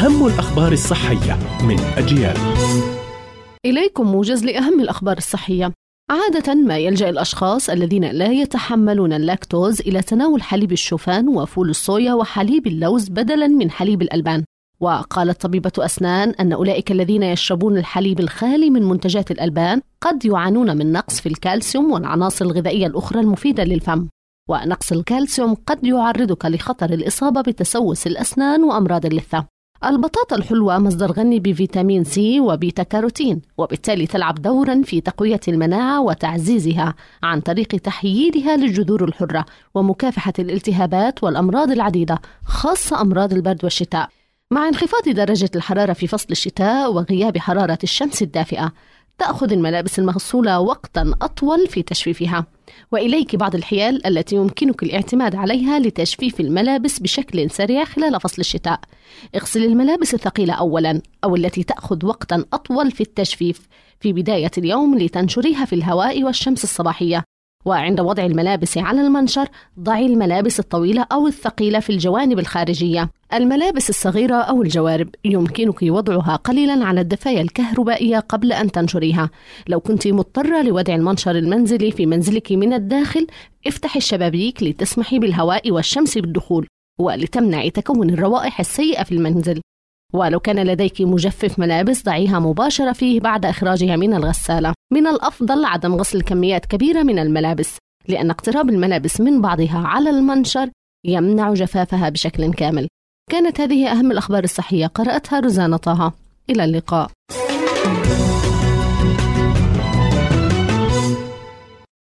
أهم الأخبار الصحية من أجيال. إليكم موجز لأهم الأخبار الصحية. عادة ما يلجأ الأشخاص الذين لا يتحملون اللاكتوز إلى تناول حليب الشوفان وفول الصويا وحليب اللوز بدلا من حليب الألبان. وقالت طبيبة أسنان أن أولئك الذين يشربون الحليب الخالي من منتجات الألبان قد يعانون من نقص في الكالسيوم والعناصر الغذائية الأخرى المفيدة للفم. ونقص الكالسيوم قد يعرضك لخطر الإصابة بتسوس الأسنان وأمراض اللثة. البطاطا الحلوة مصدر غني بفيتامين سي وبيتا كاروتين وبالتالي تلعب دورا في تقوية المناعة وتعزيزها عن طريق تحييدها للجذور الحرة ومكافحة الالتهابات والأمراض العديدة خاصة أمراض البرد والشتاء. مع انخفاض درجة الحرارة في فصل الشتاء وغياب حرارة الشمس الدافئة تأخذ الملابس المغسولة وقتا أطول في تجفيفها وإليك بعض الحيل التي يمكنك الاعتماد عليها لتجفيف الملابس بشكل سريع خلال فصل الشتاء. اغسل الملابس الثقيلة أولا أو التي تأخذ وقتا أطول في التجفيف في بداية اليوم لتنشريها في الهواء والشمس الصباحية. وعند وضع الملابس على المنشر ضعي الملابس الطويلة أو الثقيلة في الجوانب الخارجية. الملابس الصغيرة أو الجوارب يمكنك وضعها قليلا على الدفاية الكهربائية قبل أن تنشريها. لو كنت مضطرة لوضع المنشر المنزلي في منزلك من الداخل افتحي الشبابيك لتسمحي بالهواء والشمس بالدخول ولتمنعي تكون الروائح السيئة في المنزل. ولو كان لديك مجفف ملابس ضعيها مباشرة فيه بعد إخراجها من الغسالة. من الأفضل عدم غسل كميات كبيرة من الملابس لأن اقتراب الملابس من بعضها على المنشر يمنع جفافها بشكل كامل. كانت هذه أهم الأخبار الصحية قرأتها روزانا طه. إلى اللقاء.